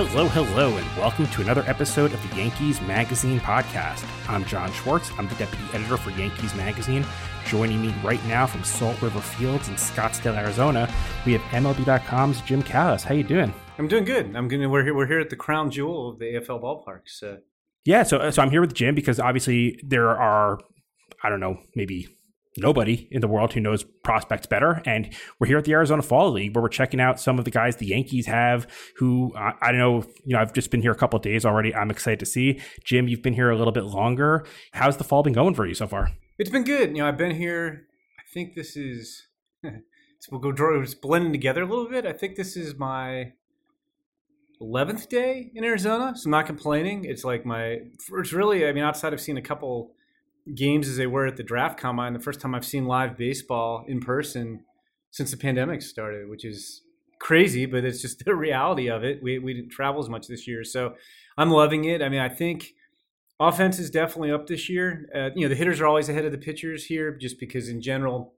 Hello, hello, and welcome to another episode of the Yankees Magazine podcast. I'm John Schwartz. I'm the deputy editor for Yankees Magazine. Joining me right now from Salt River Fields in Scottsdale, Arizona, we have MLB.com's Jim Callis. How you doing? I'm doing good. I'm going. We're here. We're here at the crown jewel of the AFL ballparks. So. Yeah, so uh, so I'm here with Jim because obviously there are, I don't know, maybe nobody in the world who knows prospects better. And we're here at the Arizona Fall League where we're checking out some of the guys the Yankees have who I, I don't know, you know, I've just been here a couple days already. I'm excited to see. Jim, you've been here a little bit longer. How's the fall been going for you so far? It's been good. You know, I've been here, I think this is, we'll go draw, it's blending together a little bit. I think this is my 11th day in Arizona. So I'm not complaining. It's like my, it's really, I mean, outside of seeing a couple games as they were at the draft combine. The first time I've seen live baseball in person since the pandemic started, which is crazy, but it's just the reality of it. We we didn't travel as much this year, so I'm loving it. I mean, I think offense is definitely up this year. Uh, you know, the hitters are always ahead of the pitchers here, just because in general,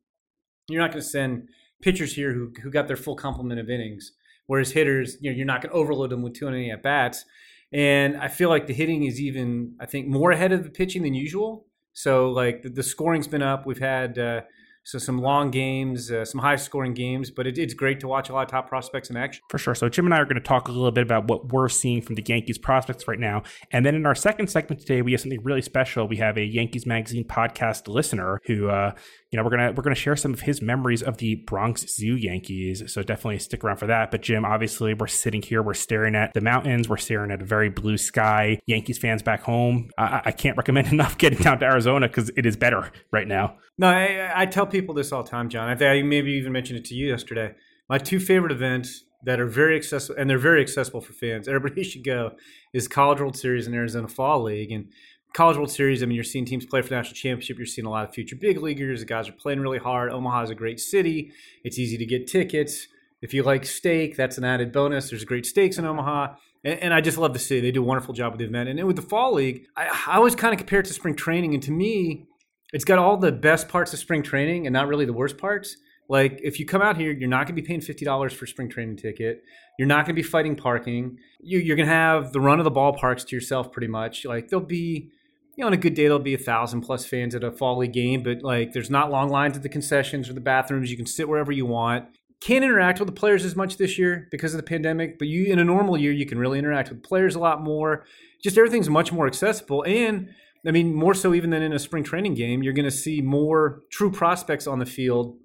you're not going to send pitchers here who who got their full complement of innings. Whereas hitters, you know, you're not going to overload them with 200 at bats. And I feel like the hitting is even, I think, more ahead of the pitching than usual. So like the, the scoring's been up. We've had uh, so some long games, uh, some high scoring games, but it, it's great to watch a lot of top prospects in action. For sure. So Jim and I are going to talk a little bit about what we're seeing from the Yankees prospects right now. And then in our second segment today, we have something really special. We have a Yankees magazine podcast listener who, uh, you know, we're gonna we're gonna share some of his memories of the Bronx Zoo Yankees. So definitely stick around for that. But Jim, obviously, we're sitting here, we're staring at the mountains, we're staring at a very blue sky. Yankees fans back home, I, I can't recommend enough getting down to Arizona because it is better right now. No, I, I, tell people this all the time, John. I think maybe even mentioned it to you yesterday. My two favorite events that are very accessible, and they're very accessible for fans. Everybody should go. Is College World Series and Arizona Fall League, and College World Series. I mean, you're seeing teams play for national championship. You're seeing a lot of future big leaguers. The guys are playing really hard. Omaha is a great city. It's easy to get tickets. If you like steak, that's an added bonus. There's great steaks in Omaha. And, and I just love the city. They do a wonderful job with the event. And with the Fall League, I, I always kind of compare it to spring training. And to me, it's got all the best parts of spring training and not really the worst parts. Like if you come out here, you're not going to be paying fifty dollars for a spring training ticket. You're not going to be fighting parking. You, are going to have the run of the ballparks to yourself, pretty much. Like there'll be, you know, on a good day there'll be a thousand plus fans at a fall league game, but like there's not long lines at the concessions or the bathrooms. You can sit wherever you want. Can't interact with the players as much this year because of the pandemic, but you in a normal year you can really interact with players a lot more. Just everything's much more accessible and I mean, more so even than in a spring training game, you're going to see more true prospects on the field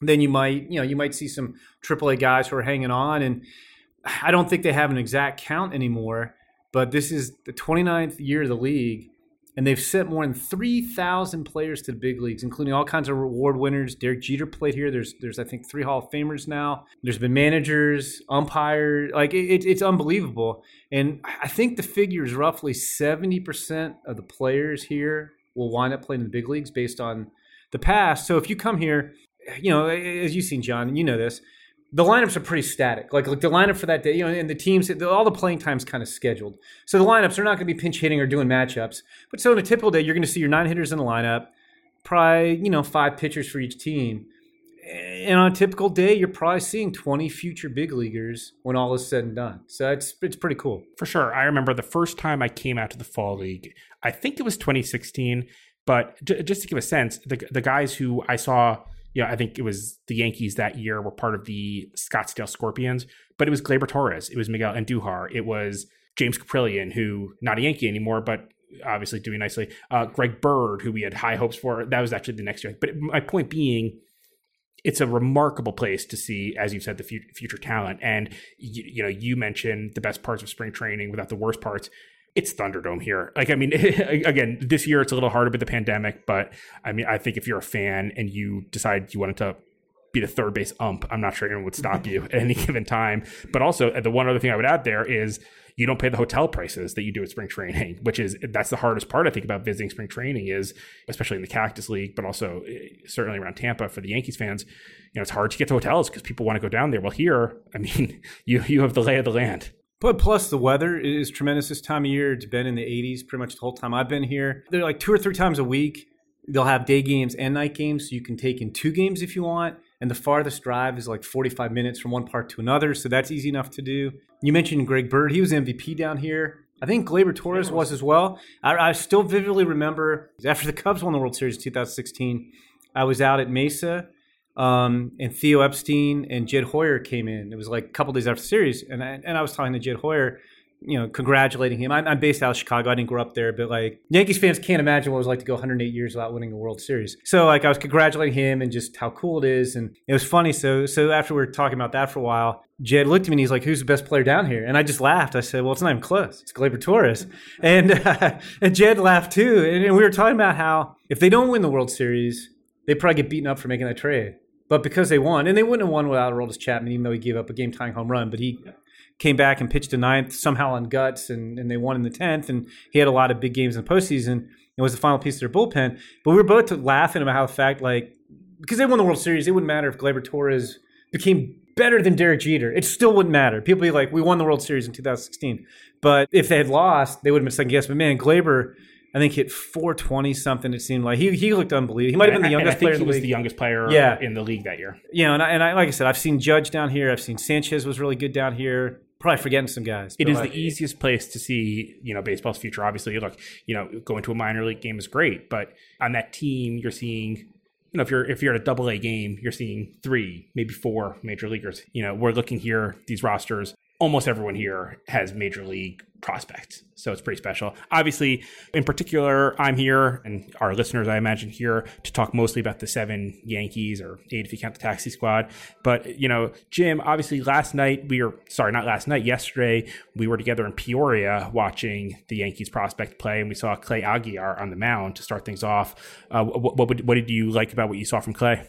than you might, you know, you might see some AAA guys who are hanging on. And I don't think they have an exact count anymore, but this is the 29th year of the league and they've sent more than 3,000 players to the big leagues, including all kinds of reward winners. Derek Jeter played here. There's, there's I think, three Hall of Famers now. There's been managers, umpires. Like, it, it's unbelievable. And I think the figure is roughly 70% of the players here will wind up playing in the big leagues based on the past. So if you come here, you know, as you've seen, John, and you know this, the lineups are pretty static. Like like the lineup for that day, you know, and the teams, all the playing time's kind of scheduled. So the lineups are not going to be pinch hitting or doing matchups. But so in a typical day, you're going to see your nine hitters in the lineup, probably you know five pitchers for each team. And on a typical day, you're probably seeing 20 future big leaguers when all is said and done. So it's it's pretty cool. For sure. I remember the first time I came out to the fall league. I think it was 2016. But just to give a sense, the the guys who I saw you know, I think it was the Yankees that year were part of the Scottsdale Scorpions, but it was Gleyber Torres, it was Miguel Andujar, it was James Kaprielian, who not a Yankee anymore, but obviously doing nicely. Uh, Greg Bird, who we had high hopes for, that was actually the next year. But my point being, it's a remarkable place to see, as you said, the future, future talent. And you, you know, you mentioned the best parts of spring training without the worst parts it's Thunderdome here. Like, I mean, again, this year it's a little harder with the pandemic, but I mean, I think if you're a fan and you decide you wanted to be the third base ump, I'm not sure anyone would stop you at any given time. But also, uh, the one other thing I would add there is you don't pay the hotel prices that you do at spring training, which is that's the hardest part I think about visiting spring training is especially in the Cactus League, but also eh, certainly around Tampa for the Yankees fans. You know, it's hard to get to hotels because people want to go down there. Well, here, I mean, you you have the lay of the land. But plus, the weather is tremendous this time of year. It's been in the 80s pretty much the whole time I've been here. They're like two or three times a week. They'll have day games and night games, so you can take in two games if you want. And the farthest drive is like 45 minutes from one part to another, so that's easy enough to do. You mentioned Greg Bird; he was MVP down here. I think Gleyber Torres was as well. I, I still vividly remember after the Cubs won the World Series in 2016. I was out at Mesa um, and Theo Epstein and Jed Hoyer came in. It was like a couple days after the series, and I, and I was talking to Jed Hoyer, you know, congratulating him. I'm, I'm, based out of Chicago. I didn't grow up there, but like Yankees fans can't imagine what it was like to go 108 years without winning a World Series. So like I was congratulating him and just how cool it is, and it was funny. So so after we were talking about that for a while, Jed looked at me and he's like, "Who's the best player down here?" And I just laughed. I said, "Well, it's not even close. It's Gleyber Torres." And uh, and Jed laughed too. And, and we were talking about how if they don't win the World Series, they probably get beaten up for making that trade. But because they won, and they wouldn't have won without Aroldis Chapman, even though he gave up a game tying home run, but he came back and pitched a ninth somehow on guts, and, and they won in the tenth, and he had a lot of big games in the postseason. It was the final piece of their bullpen. But we were both laughing about how the fact, like, because they won the World Series, it wouldn't matter if Gleyber Torres became better than Derek Jeter. It still wouldn't matter. People be like, we won the World Series in 2016. But if they had lost, they would have been second guess. But man, Gleyber I think hit 420 something. It seemed like he he looked unbelievable. He might have been the youngest I player. he in the was league. the youngest player yeah. in the league that year. Yeah, and I, and I, like I said, I've seen Judge down here. I've seen Sanchez was really good down here. Probably forgetting some guys. It is like, the easiest place to see, you know, baseball's future. Obviously, look, you know, going to a minor league game is great, but on that team, you're seeing you know, if you're if you're at a double A game, you're seeing three, maybe four major leaguers. You know, we're looking here, these rosters, almost everyone here has major league prospects. So it's pretty special. Obviously, in particular, I'm here and our listeners, I imagine, here to talk mostly about the seven Yankees or eight if you count the taxi squad. But, you know, Jim, obviously last night we were, sorry, not last night, yesterday, we were together in Peoria watching the Yankees prospect play and we saw Clay Aguilar on the mound to start things off. Uh, what, what, what did you like about what you saw from Clay?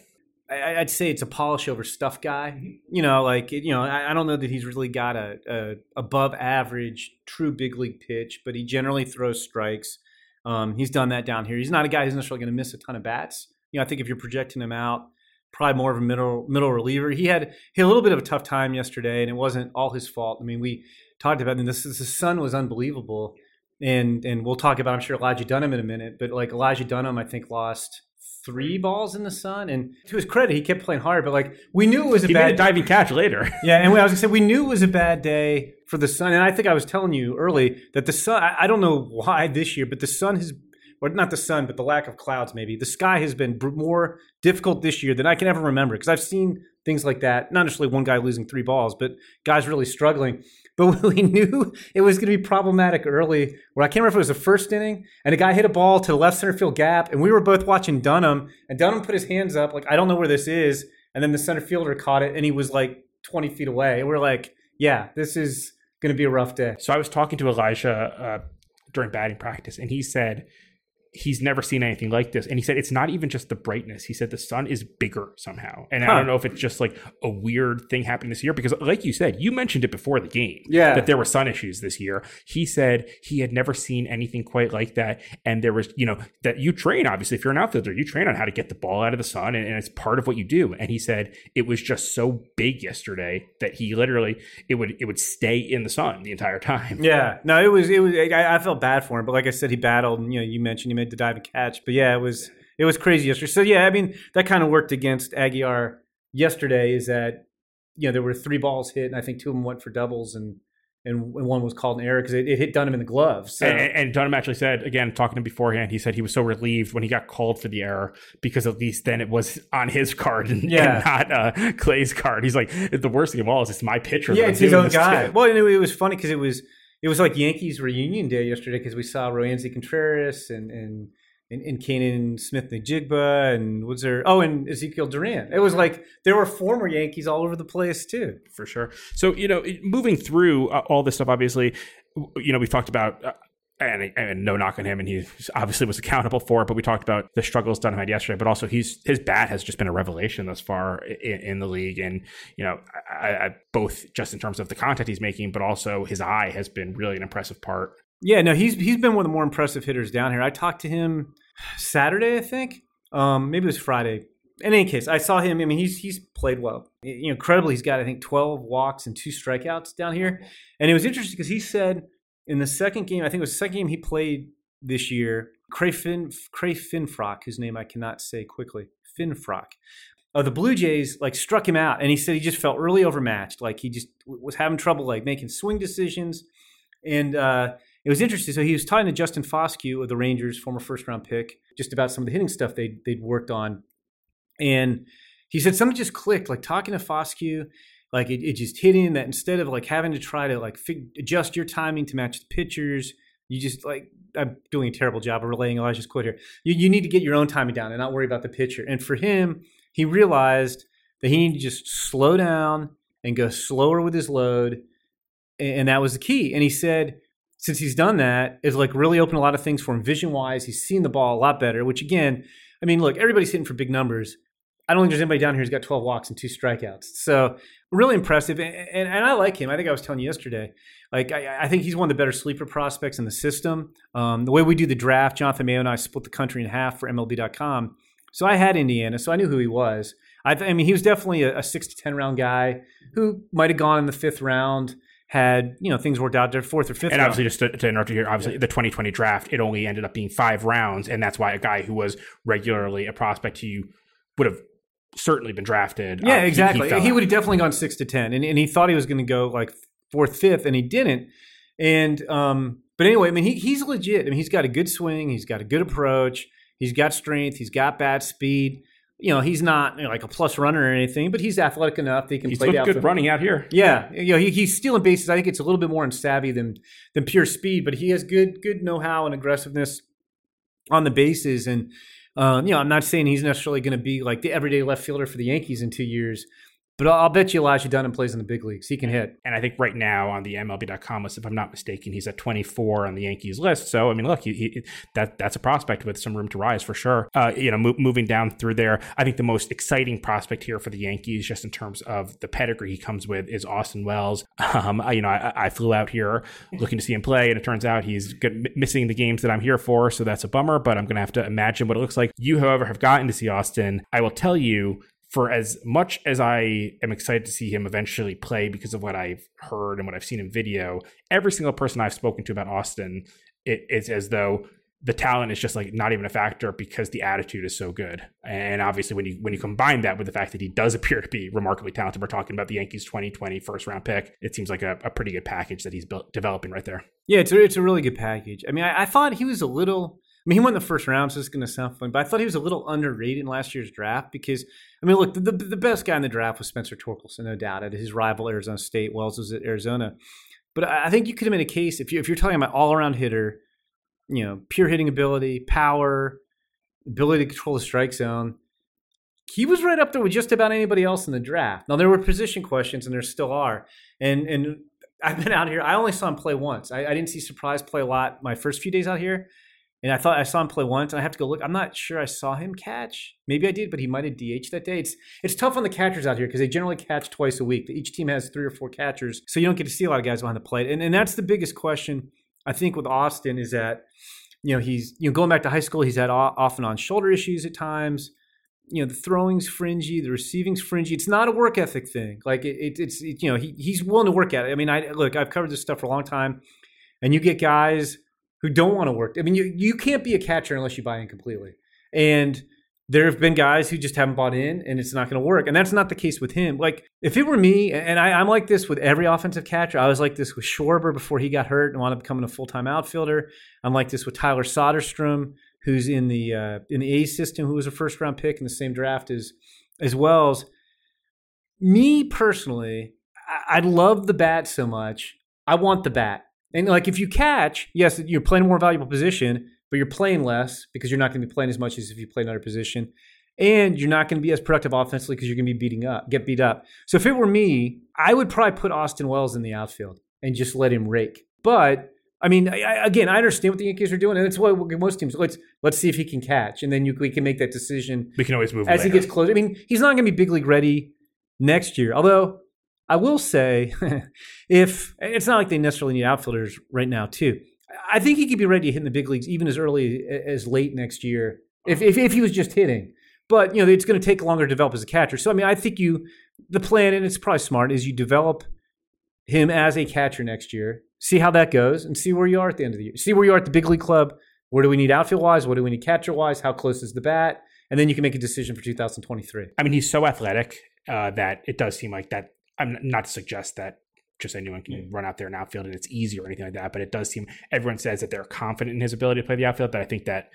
I, would say it's a polish over stuff guy. You know, like you know, I, I don't know that he's really got a, a, above average true big league pitch, but he generally throws strikes. Um, he's done that down here. He's not a guy who's necessarily going to miss a ton of bats. You know, I think if you're projecting him out, probably more of a middle middle reliever. He had he had a little bit of a tough time yesterday, and it wasn't all his fault. I mean, we talked about and this the sun was unbelievable, and and we'll talk about I'm sure Elijah Dunham in a minute, but like Elijah Dunham, I think lost three balls in the sun. And to his credit, he kept playing hard. But like we knew it was a he bad made a diving catch later. yeah, and I was gonna say we knew it was a bad day for the sun. And I think I was telling you early that the sun. I, I don't know why this year, but the sun has. Or not the sun, but the lack of clouds. Maybe the sky has been more difficult this year than I can ever remember. Because I've seen things like that. Not necessarily one guy losing three balls, but guys really struggling. But we knew it was going to be problematic early. Where I can't remember if it was the first inning, and a guy hit a ball to the left center field gap, and we were both watching Dunham, and Dunham put his hands up like I don't know where this is, and then the center fielder caught it, and he was like 20 feet away. We're like, yeah, this is going to be a rough day. So I was talking to Elijah uh, during batting practice, and he said he's never seen anything like this. And he said it's not even just the brightness. He said the sun is bigger somehow. And huh. I don't know if it's just like a weird thing happening this year because, like you said, you mentioned it before the game. Yeah. That there were sun issues this year. He said he had never seen anything quite like that. And there was, you know, that you train, obviously, if you're an outfielder, you train on how to get the ball out of the sun and, and it's part of what you do. And he said it was just so big yesterday that he literally, it would, it would stay in the sun the entire time. Yeah. No, it was, it was, I, I felt bad for him. But like I said, he battled, and, you know, you mentioned he made the dive and catch. But yeah, it was it was crazy yesterday. So yeah, I mean that kind of worked against Aguilar yesterday. Is that you know there were three balls hit, and I think two of them went for doubles, and and one was called an error because it, it, hit Dunham in the glove. So. And, and, Dunham actually said, again, talking to him beforehand, he said he was so relieved when he got called for the error because at least then it was on his card and, yeah. and not uh, Clay's card. He's like, the worst thing of all is it's my pitcher. Yeah, it's his own guy. Too. Well, it, it was funny because it was it was like Yankees reunion day yesterday because we saw Roansy Contreras and and and, and Canaan Smith Njigba and was there oh and Ezekiel Duran. It was like there were former Yankees all over the place too. For sure. So you know, moving through uh, all this stuff, obviously, you know, we've talked about. And, and, no knock on him, and he obviously was accountable for it. But we talked about the struggles Dunham had yesterday, but also he's his bat has just been a revelation thus far in, in the league, and you know, I, I, both just in terms of the contact he's making, but also his eye has been really an impressive part. Yeah, no, he's he's been one of the more impressive hitters down here. I talked to him Saturday, I think. Um, maybe it was Friday. In any case, I saw him. I mean, he's he's played well. You know, incredibly, he's got I think twelve walks and two strikeouts down here. And it was interesting because he said in the second game, I think it was the second game he played this year, Cre, Fin, Cre Finfrock, whose name I cannot say quickly, Finfrock. Uh, the Blue Jays like struck him out, and he said he just felt really overmatched. Like he just was having trouble like making swing decisions, and uh, it was interesting. So he was talking to Justin Foscue of the Rangers, former first round pick, just about some of the hitting stuff they they'd worked on, and he said something just clicked. Like talking to Foscue, like it, it just hit in that instead of like having to try to like fig- adjust your timing to match the pitchers, you just like I'm doing a terrible job of relaying. Elijah's quote here. You you need to get your own timing down and not worry about the pitcher. And for him, he realized that he needed to just slow down and go slower with his load, and that was the key. And he said since he's done that, is like really opened a lot of things for him vision wise. He's seen the ball a lot better, which again, I mean, look, everybody's hitting for big numbers. I don't think there's anybody down here who's got 12 walks and two strikeouts. So really impressive. And, and, and I like him. I think I was telling you yesterday, like, I, I, think he's one of the better sleeper prospects in the system. Um, the way we do the draft, Jonathan Mayo and I split the country in half for MLB.com. So I had Indiana, so I knew who he was. I, th- I mean, he was definitely a, a six to 10 round guy who might have gone in the fifth round had you know things worked out their fourth or fifth. And round. obviously, just to, to, interrupt you here, obviously the 2020 draft it only ended up being five rounds, and that's why a guy who was regularly a prospect who you would have certainly been drafted. Yeah, uh, exactly. He, he, he would have definitely gone six to ten, and, and he thought he was going to go like fourth, fifth, and he didn't. And um, but anyway, I mean, he, he's legit. I mean, he's got a good swing, he's got a good approach, he's got strength, he's got bat speed you know, he's not you know, like a plus runner or anything, but he's athletic enough that he can he's play. He's good running out here. Yeah, you know, he, he's stealing bases. I think it's a little bit more in savvy than than pure speed, but he has good good know how and aggressiveness on the bases. And um, you know, I'm not saying he's necessarily going to be like the everyday left fielder for the Yankees in two years, but I'll bet you Elijah Dunham plays in the big leagues. He can hit. And I think right now on the MLB.com list, if I'm not mistaken, he's at 24 on the Yankees list. So I mean, look, he, he, that that's a prospect with some room to rise for sure. Uh, you know, mo- moving down through there, I think the most exciting prospect here for the Yankees, just in terms of the pedigree he comes with, is Austin Wells. Um, I, you know, I, I, flew out here looking to see him play, and it turns out he's good, missing the games that I'm here for, so that's a bummer. But I'm going to have to imagine what it looks like. You, however, have gotten to see Austin. I will tell you for as much as I am excited to see him eventually play because of what I've heard and what I've seen in video, every single person I've spoken to about Austin, it, it's as though the talent is just like not even a factor because the attitude is so good. And obviously, when you when you combine that with the fact that he does appear to be remarkably talented, we're talking about the Yankees 2020 first round pick. It seems like a, a pretty good package that he's built, developing right there. Yeah, it's a, it's a really good package. I mean, I, I thought he was a little mean, he won the first round, so it's going to sound fun. But I thought he was a little underrated in last year's draft because, I mean, look, the, the, the best guy in the draft was Spencer Torkelson, no doubt. At his rival Arizona State, Wells was at Arizona. But I think you could have made a case if you if you're talking about all around hitter, you know, pure hitting ability, power, ability to control the strike zone. He was right up there with just about anybody else in the draft. Now there were position questions, and there still are. And and I've been out here. I only saw him play once. I, I didn't see Surprise play a lot my first few days out here. And I thought I saw him play once, and I have to go look. I'm not sure I saw him catch. Maybe I did, but he might have DH that day. It's it's tough on the catchers out here because they generally catch twice a week. Each team has three or four catchers, so you don't get to see a lot of guys behind the plate. And and that's the biggest question I think with Austin is that you know he's you know going back to high school, he's had off and on shoulder issues at times. You know the throwing's fringy, the receiving's fringy. It's not a work ethic thing. Like it, it, it's it, you know he he's willing to work at it. I mean, I look, I've covered this stuff for a long time, and you get guys who don't want to work. I mean, you you can't be a catcher unless you buy in completely. And there have been guys who just haven't bought in, and it's not going to work. And that's not the case with him. Like if it were me, and I, am like this with every offensive catcher. I was like this with Schwarber before he got hurt and wound up becoming a full time outfielder. I'm like this with Tyler Soderstrom, who's in the uh, in the A system, who was a first round pick in the same draft as as Wells. Me personally, I, I love the bat so much. I want the bat. And like if you catch, yes, you're playing a more valuable position, but you're playing less because you're not going to be playing as much as if you play another position. And you're not going to be as productive offensively because you're going to be beating up, get beat up. So if it were me, I would probably put Austin Wells in the outfield and just let him rake. But I mean, I, again, I understand what the Yankees are doing, and it's what most teams. Let's let's see if he can catch, and then you, we can make that decision. We can always move as later. he gets closer. I mean, he's not going to be big league ready next year. Although I will say, if it's not like they necessarily need outfielders right now, too. I think he could be ready to hit in the big leagues even as early as late next year if if, if he was just hitting. But you know, it's going to take longer to develop as a catcher. So I mean, I think you the plan, and it's probably smart, is you develop him as a catcher next year see how that goes and see where you are at the end of the year. See where you are at the big league club. Where do we need outfield wise? What do we need catcher wise? How close is the bat? And then you can make a decision for 2023. I mean, he's so athletic uh, that it does seem like that. I'm not to suggest that just anyone can mm. run out there and outfield and it's easy or anything like that, but it does seem everyone says that they're confident in his ability to play the outfield. But I think that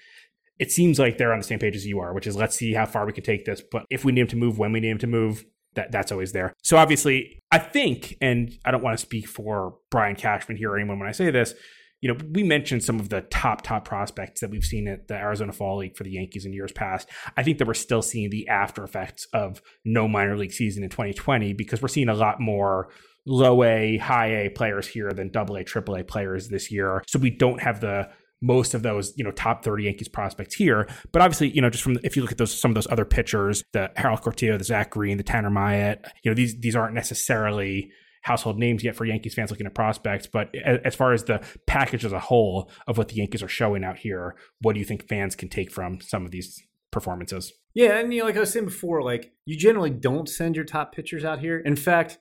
it seems like they're on the same page as you are, which is let's see how far we can take this. But if we need him to move, when we need him to move, that that's always there. So obviously, I think, and I don't want to speak for Brian Cashman here or anyone when I say this, you know, we mentioned some of the top top prospects that we've seen at the Arizona Fall League for the Yankees in years past. I think that we're still seeing the after effects of no minor league season in 2020 because we're seeing a lot more low A, high A players here than double A, triple A players this year. So we don't have the most of those, you know, top 30 Yankees prospects here. But obviously, you know, just from if you look at those some of those other pitchers, the Harold Cortijo, the Zach Greene, the Tanner Myatt, you know, these these aren't necessarily household names yet for Yankees fans looking at prospects. But as far as the package as a whole of what the Yankees are showing out here, what do you think fans can take from some of these performances? Yeah, and you know, like I was saying before, like you generally don't send your top pitchers out here. In fact,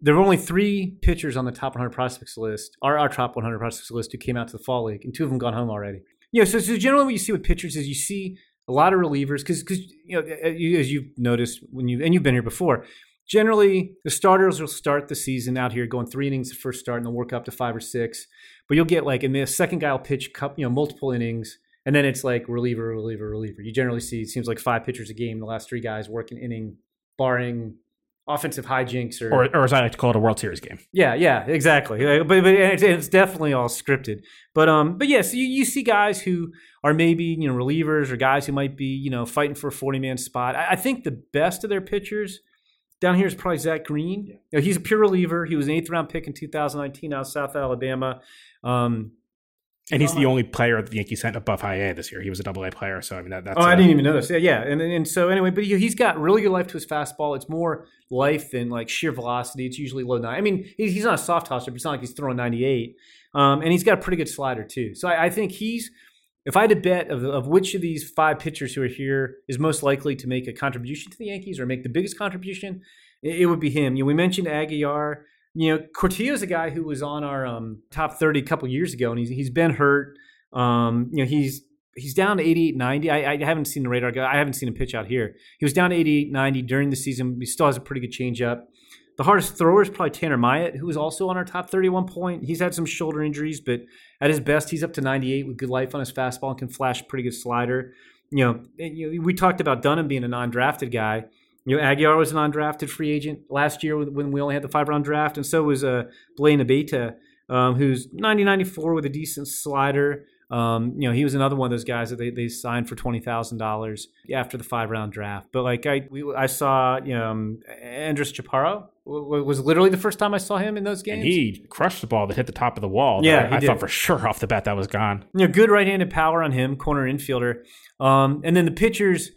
there were only three pitchers on the top 100 prospects list, our, our top 100 prospects list, who came out to the fall league, and two of them gone home already. Yeah, so, so generally what you see with pitchers is you see a lot of relievers because because you know as you've noticed when you and you've been here before. Generally, the starters will start the season out here going three innings the first start, and they'll work up to five or six. But you'll get like, and the second guy will pitch, you know, multiple innings, and then it's like reliever, reliever, reliever. You generally see it seems like five pitchers a game. The last three guys work an inning, barring offensive hijinks or, or, or as I like to call it, a World Series game. Yeah, yeah, exactly. But, but it's, it's, definitely all scripted. But um, but yes, yeah, so you, you see guys who are maybe you know relievers or guys who might be you know fighting for a forty man spot. I, I, think the best of their pitchers down here is probably Zach Greene. Yeah. You know, he's a pure reliever. He was an eighth round pick in 2019 out of South Alabama. Um, and he's the only player the Yankees sent above high A this year. He was a double A player, so I mean that, that's. Oh, I didn't even know this. Yeah, yeah, and and so anyway, but he, he's got really good life to his fastball. It's more life than like sheer velocity. It's usually low nine. I mean, he's not a soft tosser, but it's not like he's throwing ninety eight. Um, and he's got a pretty good slider too. So I, I think he's. If I had to bet of, of which of these five pitchers who are here is most likely to make a contribution to the Yankees or make the biggest contribution, it, it would be him. You know, we mentioned Aguilar. You know, Cortijo's a guy who was on our um, top 30 a couple years ago, and he's, he's been hurt. Um, you know, he's he's down to 88 90. I, I haven't seen the radar guy. I haven't seen him pitch out here. He was down to 88 90 during the season. He still has a pretty good changeup. The hardest thrower is probably Tanner Myatt, who is also on our top 31 point. He's had some shoulder injuries, but at his best, he's up to 98 with good life on his fastball and can flash a pretty good slider. You know, you know we talked about Dunham being a non-drafted guy. You know, Aguilar was a non-drafted free agent last year when we only had the five-round draft, and so was uh, Blaine Abeta, um, who's 90-94 with a decent slider. Um, you know, he was another one of those guys that they, they signed for twenty thousand dollars after the five round draft. But like I we, I saw, you know, um, Andres Chaparro was literally the first time I saw him in those games. And he crushed the ball that hit the top of the wall. Yeah, I, I thought for sure off the bat that was gone. You know, good right handed power on him, corner infielder. Um, and then the pitchers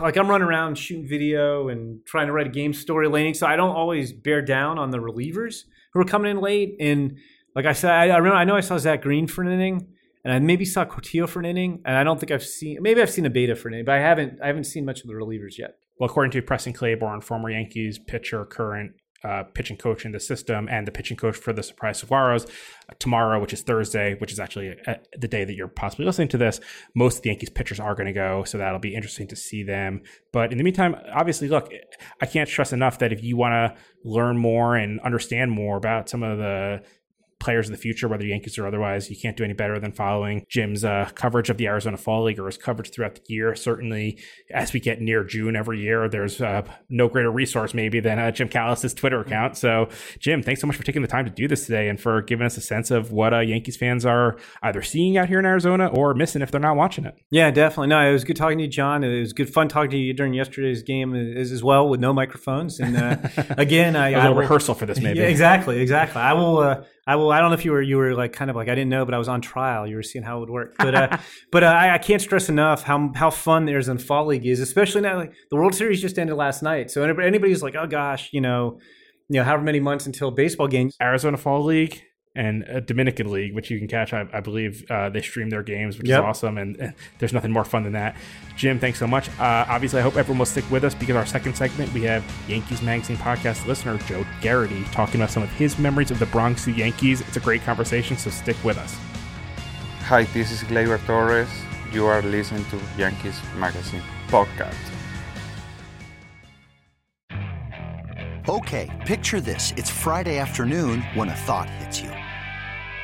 like I'm running around shooting video and trying to write a game story laning, so I don't always bear down on the relievers who are coming in late. And like I said, I, I remember I know I saw Zach Greene for an inning, and I maybe saw Cortijo for an inning, and I don't think I've seen maybe I've seen Abeta for an inning, but I haven't I haven't seen much of the relievers yet. Well, according to Preston Claiborne, former Yankees pitcher, current uh, pitching coach in the system, and the pitching coach for the Surprise Saguaros, uh, tomorrow, which is Thursday, which is actually uh, the day that you're possibly listening to this, most of the Yankees pitchers are going to go, so that'll be interesting to see them. But in the meantime, obviously, look, I can't stress enough that if you want to learn more and understand more about some of the players of the future, whether Yankees or otherwise. You can't do any better than following Jim's uh, coverage of the Arizona Fall League or his coverage throughout the year. Certainly, as we get near June every year, there's uh, no greater resource maybe than uh, Jim Callis's Twitter account. So, Jim, thanks so much for taking the time to do this today and for giving us a sense of what uh, Yankees fans are either seeing out here in Arizona or missing if they're not watching it. Yeah, definitely. No, it was good talking to you, John. It was good fun talking to you during yesterday's game as, as well with no microphones. And uh, again, I, a little I will, rehearsal for this, maybe. Yeah, exactly, exactly. I will. I will. I don't know if you were you were like kind of like I didn't know, but I was on trial. You were seeing how it would work. But uh, but uh, I, I, can't stress enough how how fun the Arizona Fall League is, especially now. Like the World Series just ended last night, so anybody, anybody's like, oh gosh, you know, you know, however many months until baseball games. Arizona Fall League and a Dominican League, which you can catch. I, I believe uh, they stream their games, which yep. is awesome, and, and, there's nothing more fun than that. Jim, thanks so much. Uh, obviously, I hope everyone will stick with us because our second segment we have Yankees Magazine podcast listener Joe Garrity talking about some of his memories of the Bronx Yankees. It's a great conversation, so stick with us. Hi, this is Gleyber Torres. You are listening to Yankees Magazine podcast. Okay, picture this: it's Friday afternoon when a thought hits you.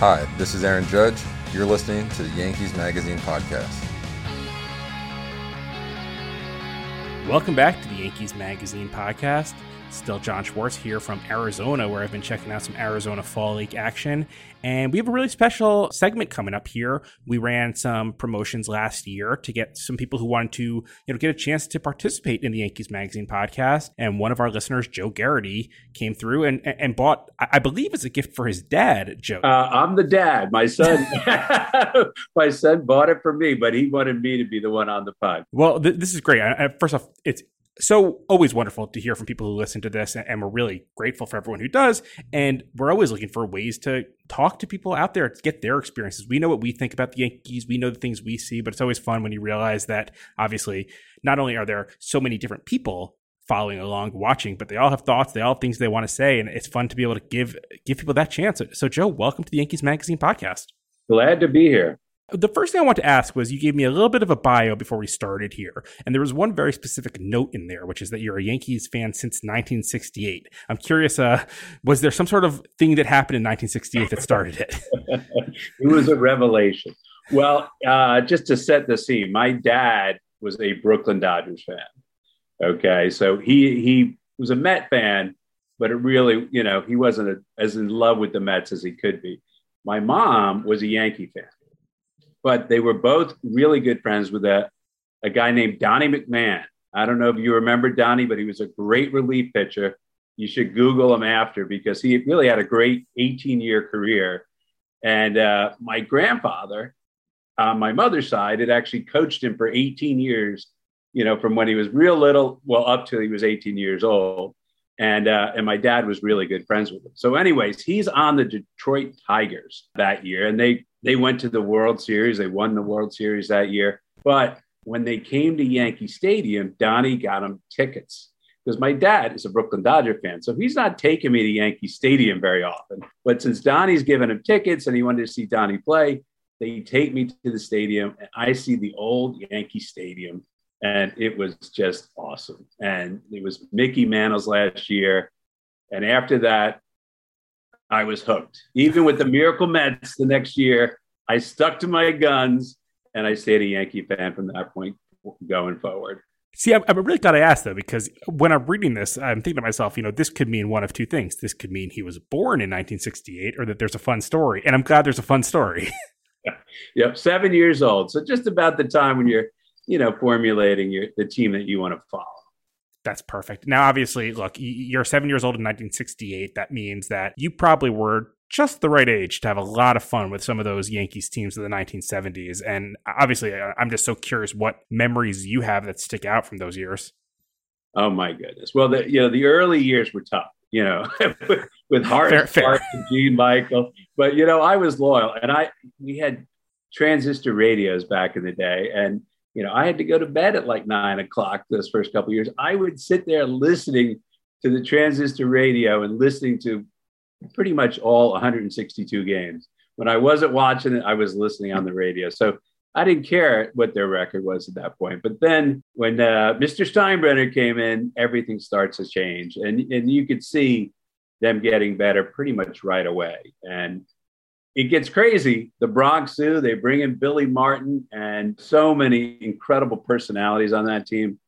Hi, this is Aaron Judge. You're listening to the Yankees Magazine podcast. Welcome back to the Yankees Magazine podcast. Still John Schwartz here from Arizona, where I've been checking out some Arizona Fall League action. And we have a really special segment coming up here. We ran some promotions last year to get some people who wanted to, you know, get a chance to participate in the Yankees Magazine podcast. And one of our listeners, Joe Garrity, came through and and bought, I believe, as a gift for his dad. Joe, uh, I'm the dad. My son, my son bought it for me, but he wanted me to be the one on the pod. Well, th- this is great. I, first off, it's so always wonderful to hear from people who listen to this and we're really grateful for everyone who does and we're always looking for ways to talk to people out there to get their experiences. We know what we think about the yankees. We know the things we see but it's always fun when you realize that obviously not only are there so many different people following along watching but they all have thoughts they all have things they want to say and it's fun to be able to give give people that chance. So joe welcome to the yankees magazine podcast. Glad to be here the first thing I want to ask was you gave me a little bit of a bio before we started here. And there was one very specific note in there, which is that you're a Yankees fan since 1968. I'm curious, uh, was there some sort of thing that happened in 1968 that started it? it was a revelation. Well, uh, just to set the scene, my dad was a Brooklyn Dodgers fan. Okay. So he, he was a Met fan, but it really, you know, he wasn't a, as in love with the Mets as he could be. My mom was a Yankee fan but they were both really good friends with a, a guy named Donnie McMahon. I don't know if you remember Donnie, but he was a great relief pitcher. You should Google him after because he really had a great 18 year career. And uh, my grandfather, on my mother's side, had actually coached him for 18 years, you know, from when he was real little, well, up till he was 18 years old. And, uh, and my dad was really good friends with him. So, anyways, he's on the Detroit Tigers that year, and they they went to the World Series. They won the World Series that year. But when they came to Yankee Stadium, Donnie got them tickets because my dad is a Brooklyn Dodger fan. So he's not taking me to Yankee Stadium very often. But since Donnie's given him tickets and he wanted to see Donnie play, they take me to the stadium and I see the old Yankee Stadium. And it was just awesome. And it was Mickey Mantle's last year. And after that, I was hooked. Even with the Miracle Mets the next year, I stuck to my guns and I stayed a Yankee fan from that point going forward. See, I'm, I'm really glad I asked though, because when I'm reading this, I'm thinking to myself, you know, this could mean one of two things. This could mean he was born in 1968, or that there's a fun story. And I'm glad there's a fun story. yep, seven years old. So just about the time when you're, you know, formulating your the team that you want to follow that's perfect. Now, obviously, look, you're seven years old in 1968. That means that you probably were just the right age to have a lot of fun with some of those Yankees teams of the 1970s. And uh, obviously, I'm just so curious what memories you have that stick out from those years. Oh my goodness! Well, the you know the early years were tough, you know, with Hart, fair, fair. and Gene Michael. But you know, I was loyal, and I we had transistor radios back in the day, and you know, I had to go to bed at like nine o'clock those first couple years. I would sit there listening to the transistor radio and listening to pretty much all 162 games. When I wasn't watching it, I was listening on the radio. So I didn't care what their record was at that point. But then when uh, Mr. Steinbrenner came in, everything starts to change. And, and you could see them getting better pretty much right away. And it gets crazy. The Bronx Zoo, they bring in Billy Martin and so many incredible personalities on that team.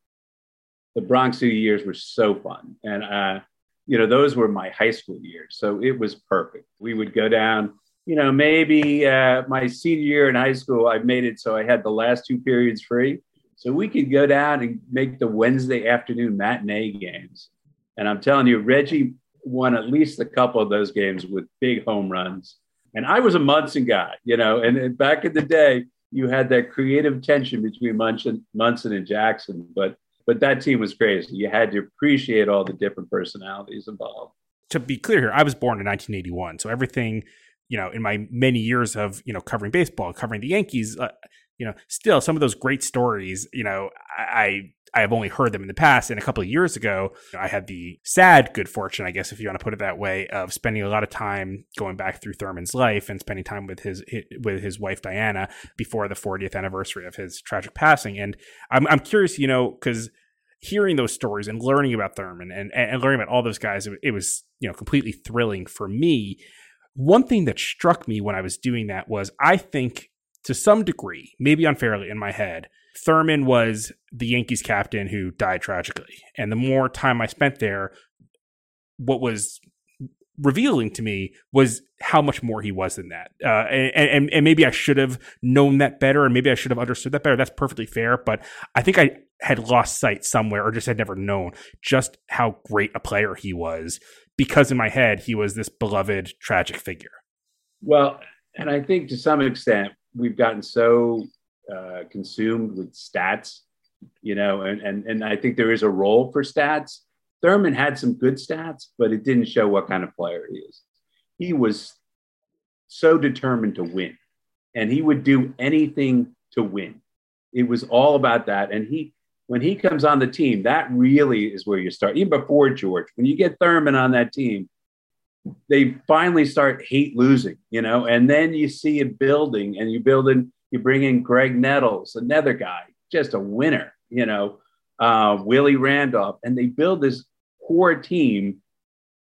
The Bronx Zoo years were so fun. And, uh, you know, those were my high school years. So it was perfect. We would go down, you know, maybe uh, my senior year in high school, I made it so I had the last two periods free. So we could go down and make the Wednesday afternoon matinee games. And I'm telling you, Reggie won at least a couple of those games with big home runs. And I was a Munson guy, you know, and, and back in the day, you had that creative tension between Munson, Munson and Jackson. But but that team was crazy. You had to appreciate all the different personalities involved. To be clear here, I was born in 1981, so everything, you know, in my many years of you know covering baseball, covering the Yankees, uh, you know, still some of those great stories, you know, I I have only heard them in the past. And a couple of years ago, I had the sad good fortune, I guess, if you want to put it that way, of spending a lot of time going back through Thurman's life and spending time with his with his wife Diana before the 40th anniversary of his tragic passing. And I'm I'm curious, you know, because hearing those stories and learning about Thurman and, and learning about all those guys, it, it was you know completely thrilling for me. One thing that struck me when I was doing that was I think to some degree, maybe unfairly in my head, Thurman was the Yankees captain who died tragically. And the more time I spent there, what was revealing to me was how much more he was than that. Uh, and, and, and maybe I should have known that better, and maybe I should have understood that better. That's perfectly fair. But I think I had lost sight somewhere, or just had never known just how great a player he was, because in my head he was this beloved tragic figure. Well, and I think to some extent we've gotten so uh, consumed with stats, you know, and, and, and I think there is a role for stats. Thurman had some good stats, but it didn't show what kind of player he is. He was so determined to win, and he would do anything to win. It was all about that. And he, when he comes on the team, that really is where you start. Even before George, when you get Thurman on that team, they finally start hate losing, you know, and then you see it building and you build in, you bring in Graig Nettles, another guy, just a winner, you know, uh, Willie Randolph, and they build this core team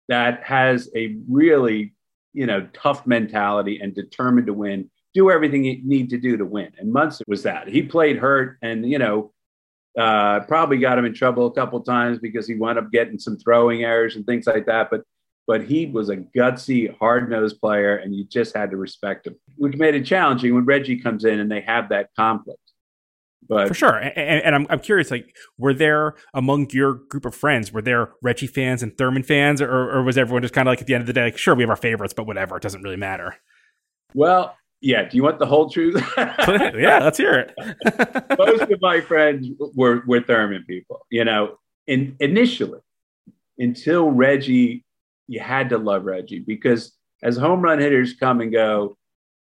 that has a really, you know, tough mentality and determined to win, do everything you need to do to win. And Munson was that. He played hurt and, you know, uh, probably got him in trouble a couple times because he wound up getting some throwing errors and things like that. But but he was a gutsy, hard nosed player, and you just had to respect him, which made it challenging when Reggie comes in and they have that conflict. But for sure, and, and, I'm I'm curious, like, were there among your group of friends, were there Reggie fans and Thurman fans, or, or was everyone just kind of like at the end of the day, like, sure, we have our favorites, but whatever, it doesn't really matter. Well, yeah. Do you want the whole truth? yeah, let's hear it. Most of my friends were were Thurman people, you know, in initially until Reggie you had to love Reggie because as home run hitters come and go,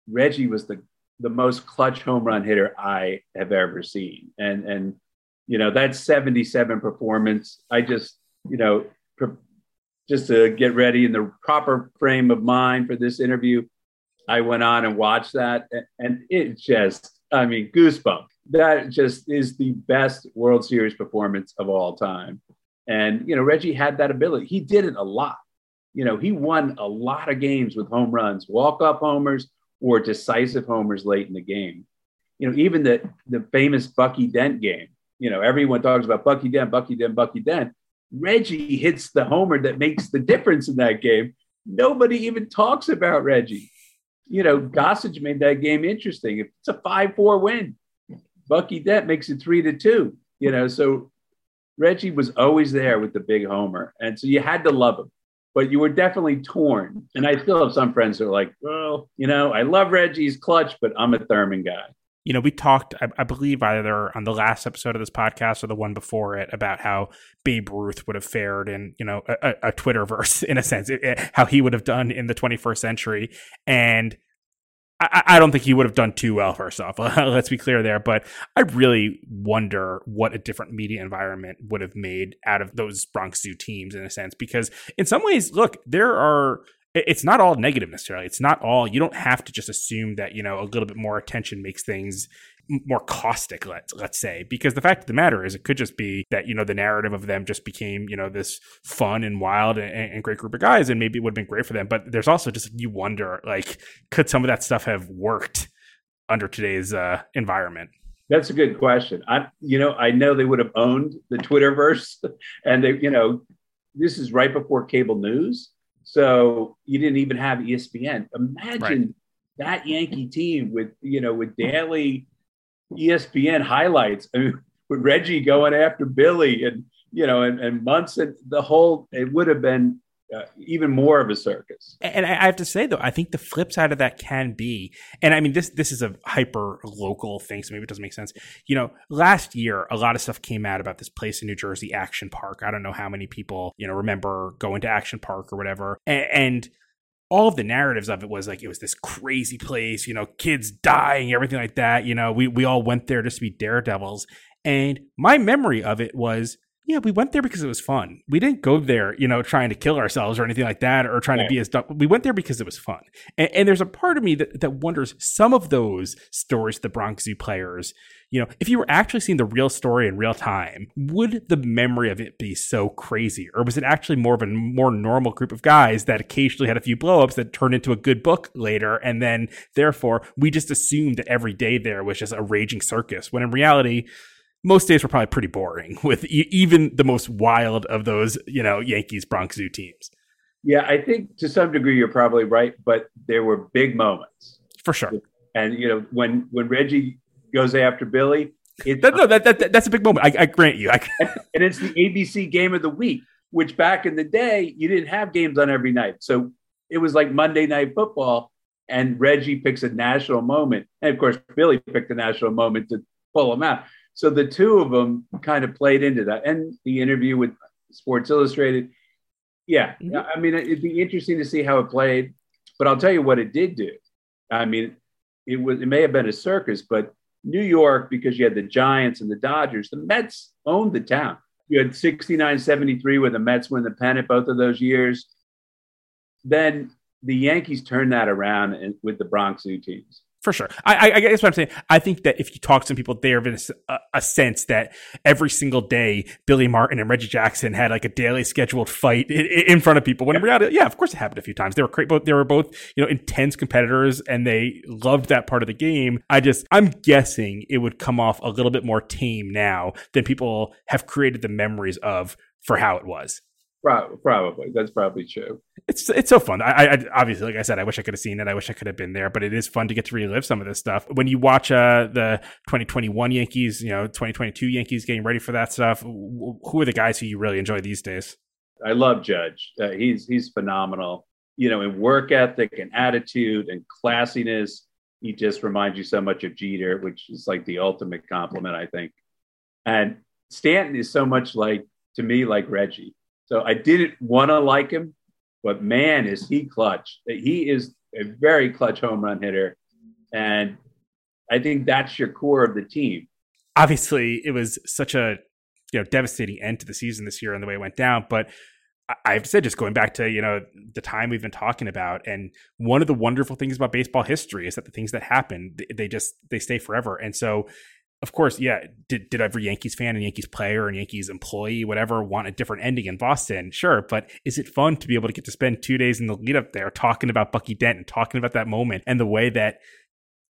Reggie was the the most clutch home run hitter I have ever seen. And and you know that 77 performance, I just you know just to get ready in the proper frame of mind for this interview, I went on and watched that, and it just I mean goosebumps. That just is the best World Series performance of all time. And you know Reggie had that ability. He did it a lot you know, he won a lot of games with home runs, walk off homers, or decisive homers late in the game. You know, even the the famous Bucky Dent game. You know, everyone talks about Bucky Dent, Bucky Dent, Bucky Dent. Reggie hits the homer that makes the difference in that game. Nobody even talks about Reggie. You know, Gossage made that game interesting. If it's a 5 4 win, Bucky Dent makes it 3 to 2. You know, so Reggie was always there with the big homer. And so you had to love him. But you were definitely torn. And I still have some friends that are like, well, you know, I love Reggie's clutch, but I'm a Thurman guy. You know, we talked, I, I believe, either on the last episode of this podcast or the one before it about how Babe Ruth would have fared in, you know, a, a Twitterverse in a sense, it, it, how he would have done in the 21st century. And I, I, don't think he would have done too well first off. Let's be clear there. But I really wonder what a different media environment would have made out of those Bronx Zoo teams in a sense. Because in some ways, look, there are it's not all negative necessarily. It's not all you don't have to just assume that, you know, a little bit more attention makes things more caustic let's let's say because the fact of the matter is it could just be that you know the narrative of them just became you know this fun and wild and, and great group of guys and maybe it would have been great for them. But there's also just you wonder like could some of that stuff have worked under today's uh, environment? That's a good question. I you know i know they would have owned the twitterverse and they you know this is right before cable news so you didn't even have espn imagine right. that yankee team with you know with daily ESPN highlights. I mean, with Reggie going after Billy and you know, and, and Munson, the whole it would have been uh, even more of a circus. And I have to say though, I think the flip side of that can be, and I mean this this is a hyper local thing, so maybe it doesn't make sense. You know, last year a lot of stuff came out about this place in New Jersey, Action Park. I don't know how many people you know remember going to Action Park or whatever, and, and all of the narratives of it was like it was this crazy place, you know, kids dying, everything like that. You know, we we all went there just to be daredevils. And my memory of it was, yeah, we went there because it was fun. We didn't go there, you know, trying to kill ourselves or anything like that, or trying right. to be as dumb. We went there because it was fun. And, and there's a part of me that, that wonders some of those stories, the Bronx Zoo players, you know, if you were actually seeing the real story in real time, would the memory of it be so crazy? Or was it actually more of a more normal group of guys that occasionally had a few blowups that turned into a good book later? And then therefore we just assumed that every day there was just a raging circus when in reality, most days were probably pretty boring with even the most wild of those, you know, Yankees Bronx Zoo teams. Yeah, I think to some degree you're probably right, but there were big moments for sure. And you know, when when Reggie goes after Billy. That, no, that, that, that's a big moment. I, I grant you. I, and it's the ABC game of the week, which back in the day you didn't have games on every night, so it was like Monday Night Football. And Reggie picks a national moment, and of course Billy picked a national moment to pull him out. So the two of them kind of played into that, and the interview with Sports Illustrated. Yeah, mm-hmm. I mean it'd be interesting to see how it played, but I'll tell you what it did do. I mean, it was it may have been a circus, but New York, because you had the Giants and the Dodgers, the Mets owned the town. You had 69 73 where the Mets win the pennant both of those years. Then the Yankees turned that around with the Bronx Zoo teams for sure. I, I, guess what I'm saying. I think that if you talk to some people, they have a, a, sense that every single day Billy Martin and Reggie Jackson had like a daily scheduled fight in, in front of people. When in reality, yeah, of course it happened a few times. They were great, both they were both you know intense competitors and they loved that part of the game. I just I'm guessing it would come off a little bit more tame now than people have created the memories of for how it was. Probably, that's probably true. It's it's so fun. I, I, obviously, like I said, I wish I could have seen it. I wish I could have been there. But it is fun to get to relive some of this stuff. When you watch uh, the 2021 Yankees, you know, 2022 Yankees getting ready for that stuff. Who are the guys who you really enjoy these days? I love Judge. Uh, he's he's phenomenal. You know, in work ethic and attitude and classiness, he just reminds you so much of Jeter, which is like the ultimate compliment, I think. And Stanton is so much like to me like Reggie so I didn't want to like him, but man, is he clutch. He is a very clutch home run hitter. And I think that's your core of the team. Obviously, it was such a you know devastating end to the season this year and the way it went down. But I have to say, just going back to you know the time we've been talking about, and one of the wonderful things about baseball history is that the things that happen, they just they stay forever. And so of course, yeah. Did did every Yankees fan and Yankees player and Yankees employee, whatever, want a different ending in Boston? Sure, but is it fun to be able to get to spend two days in the lead up there talking about Bucky Dent and talking about that moment and the way that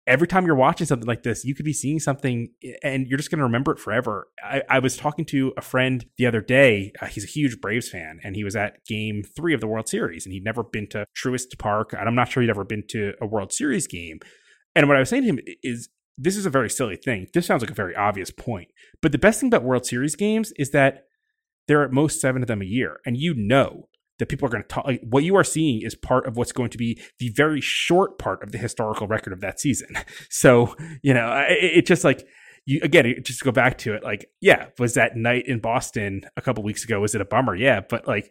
every time you're watching something like this, you could be seeing something and you're just going to remember it forever. I, I, was talking to a friend the other day. Uh, he's a huge Braves fan and he was at game three of the World Series and he'd never been to Truist Park. And I'm not sure he'd ever been to a World Series game. And what I was saying to him is this is a very silly thing. This sounds like a very obvious point. But the best thing about World Series games is that there are at most seven of them a year. And you know that people are going to talk. Like, what you are seeing is part of what's going to be the very short part of the historical record of that season. So you know, it, it just like you again just go back to it like yeah was that night in boston a couple weeks ago was it a bummer yeah but like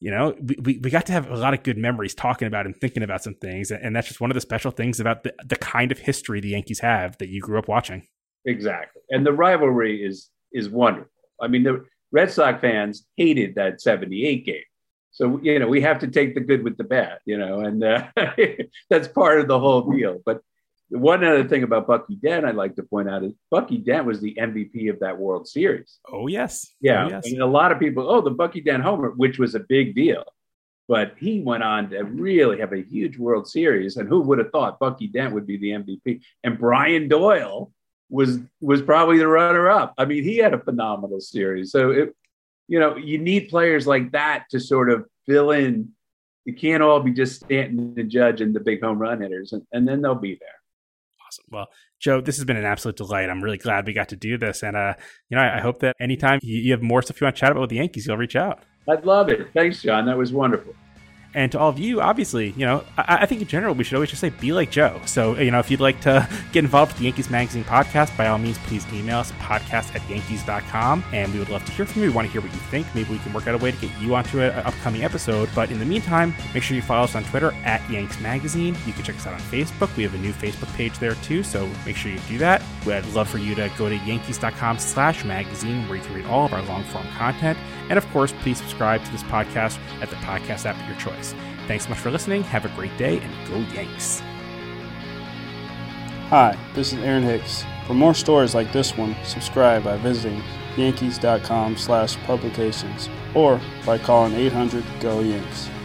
you know we, we got to have a lot of good memories talking about and thinking about some things and that's just one of the special things about the, the kind of history the yankees have that you grew up watching. Exactly. And the rivalry is is wonderful. I mean the red sox fans hated that 78 game. So you know we have to take the good with the bad you know and uh, that's part of the whole deal. But one other thing about Bucky Dent I'd like to point out is Bucky Dent was the MVP of that World Series. Oh yes, yeah. Oh, yes. I mean, a lot of people, oh, the Bucky Dent homer, which was a big deal, but he went on to really have a huge World Series. And who would have thought Bucky Dent would be the MVP? And Brian Doyle was was probably the runner up. I mean, he had a phenomenal series. So it, you know, you need players like that to sort of fill in. You can't all be just Stanton and Judge and the big home run hitters, and, and then they'll be there. Awesome. Well, Joe, this has been an absolute delight. I'm really glad we got to do this. And, uh, you know, I, I hope that anytime you, you have more stuff you want to chat about with the Yankees, you'll reach out. I'd love it. Thanks, John. That was wonderful. And to all of you, obviously, you know, I, I, think in general, we should always just say, be like Joe. So, you know, if you'd like to get involved with the Yankees Magazine podcast, by all means, please email us podcast at yankees.com. And we would love to hear from you. We want to hear what you think. Maybe we can work out a way to get you onto an upcoming episode. But in the meantime, make sure you follow us on Twitter at Yanks Magazine. You can check us out on Facebook. We have a new Facebook page there too. So make sure you do that. We'd love for you to go to yankees.com slash magazine where you can read all of our long form content. And of course, please subscribe to this podcast at the podcast app of your choice. Thanks so much for listening. Have a great day and go Yanks. Hi, this is Aaron Hicks. For more stories like this one, subscribe by visiting yankees.com slash publications or by calling 800 GO YANKS.